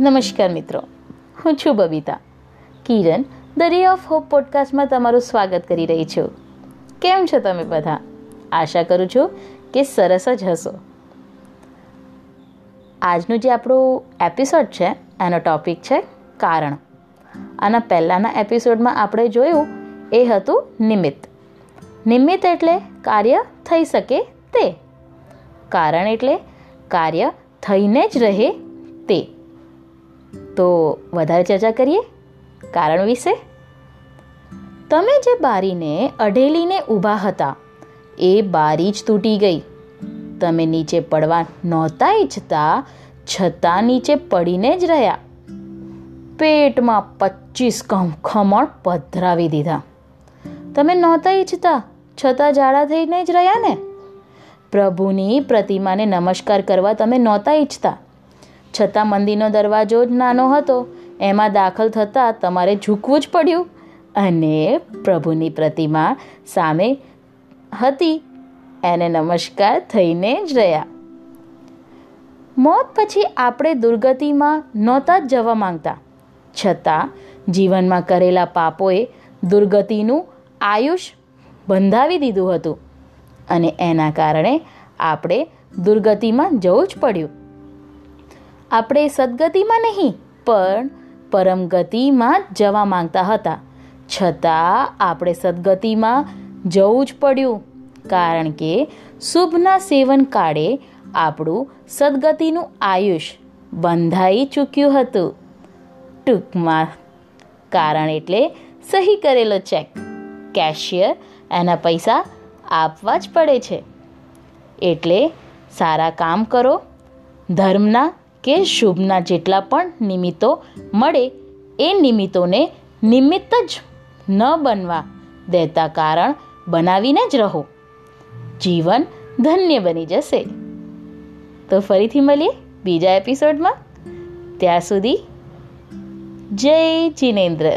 નમસ્કાર મિત્રો, હું છું Babita. Kiran, the of hope પોડકાસ્ટમાં તમારું સ્વાગત કરી રહી છું. કેમ છો તમે બધા? આશા કરું છું કે સરસ જ હશો. આજનું જે આપણું એપિસોડ છે, એનો ટોપિક છે કારણ. આના પહેલાંના એપિસોડમાં આપણે જોયું, એ હતું નિમિત્ત. નિમિત્ત એટલે કાર્ય થઈ શકે તે. કારણ એટલે કાર્ય થઈને જ રહે તે. તો વધારે ચર્ચા કરીએ? કારણ વિશે? તમે જે બારીને અઢેલીને ઊભા હતા, એ બારી જ તૂટી ગઈ. તમે નીચે પડવા નહોતા ઈચ્છતા, છતાં નીચે પડીને જ રહ્યા. પેટમાં પચીસ ખમણ પધરાવી દીધા. તમે નહોતા ઈચ્છતા, છતાં જાડા થઈને જ રહ્યા ને? પ્રભુની પ્રતિમાને નમસ્કાર કરવા તમે નહોતા ઈચ્છતા. છતાં મંદિરનો દરવાજો જ નાનો હતો. એમાં દાખલ થતાં તમારે ઝૂકવું જ પડ્યું. અને પ્રભુની પ્રતિમા સામે હતી. એને નમસ્કાર થઈને જ રહ્યા. મોત પછી આપણે દુર્ગતિમાં નહોતા જ જવા માંગતા. છતાં જીવનમાં કરેલા પાપોએ દુર્ગતિનું આયુષ બંધાવી દીધું હતું. અને એના કારણે આપણે દુર્ગતિમાં જવું જ પડ્યું. આપણે સદગતિમાં નહીં, પણ પરમ ગતિમાં જવા માંગતા હતા. છતાં આપણે સદગતિમાં જવું જ પડ્યું, કારણ કે શુભના સેવન કાળે આપણું સદગતિનું આયુષ બંધાઈ ચૂક્યું હતું. ટૂંકમાં, કારણ એટલે સહી કરેલો ચેક કેશિયર એના પૈસા આપવા જ પડે છે. એટલે સારા કામ કરો, ધર્મના કે શુભના જેટલા પણ નિમિત્તો મળે, એ નિમિત્તોને નિમિત્ત જ ન બનવા દેતા કારણ બનાવીને જ રહો. જીવન ધન્ય બની જશે. તો ફરીથી મળીએ બીજા એપિસોડમાં ત્યાં સુધી જય જિનેન્દ્ર.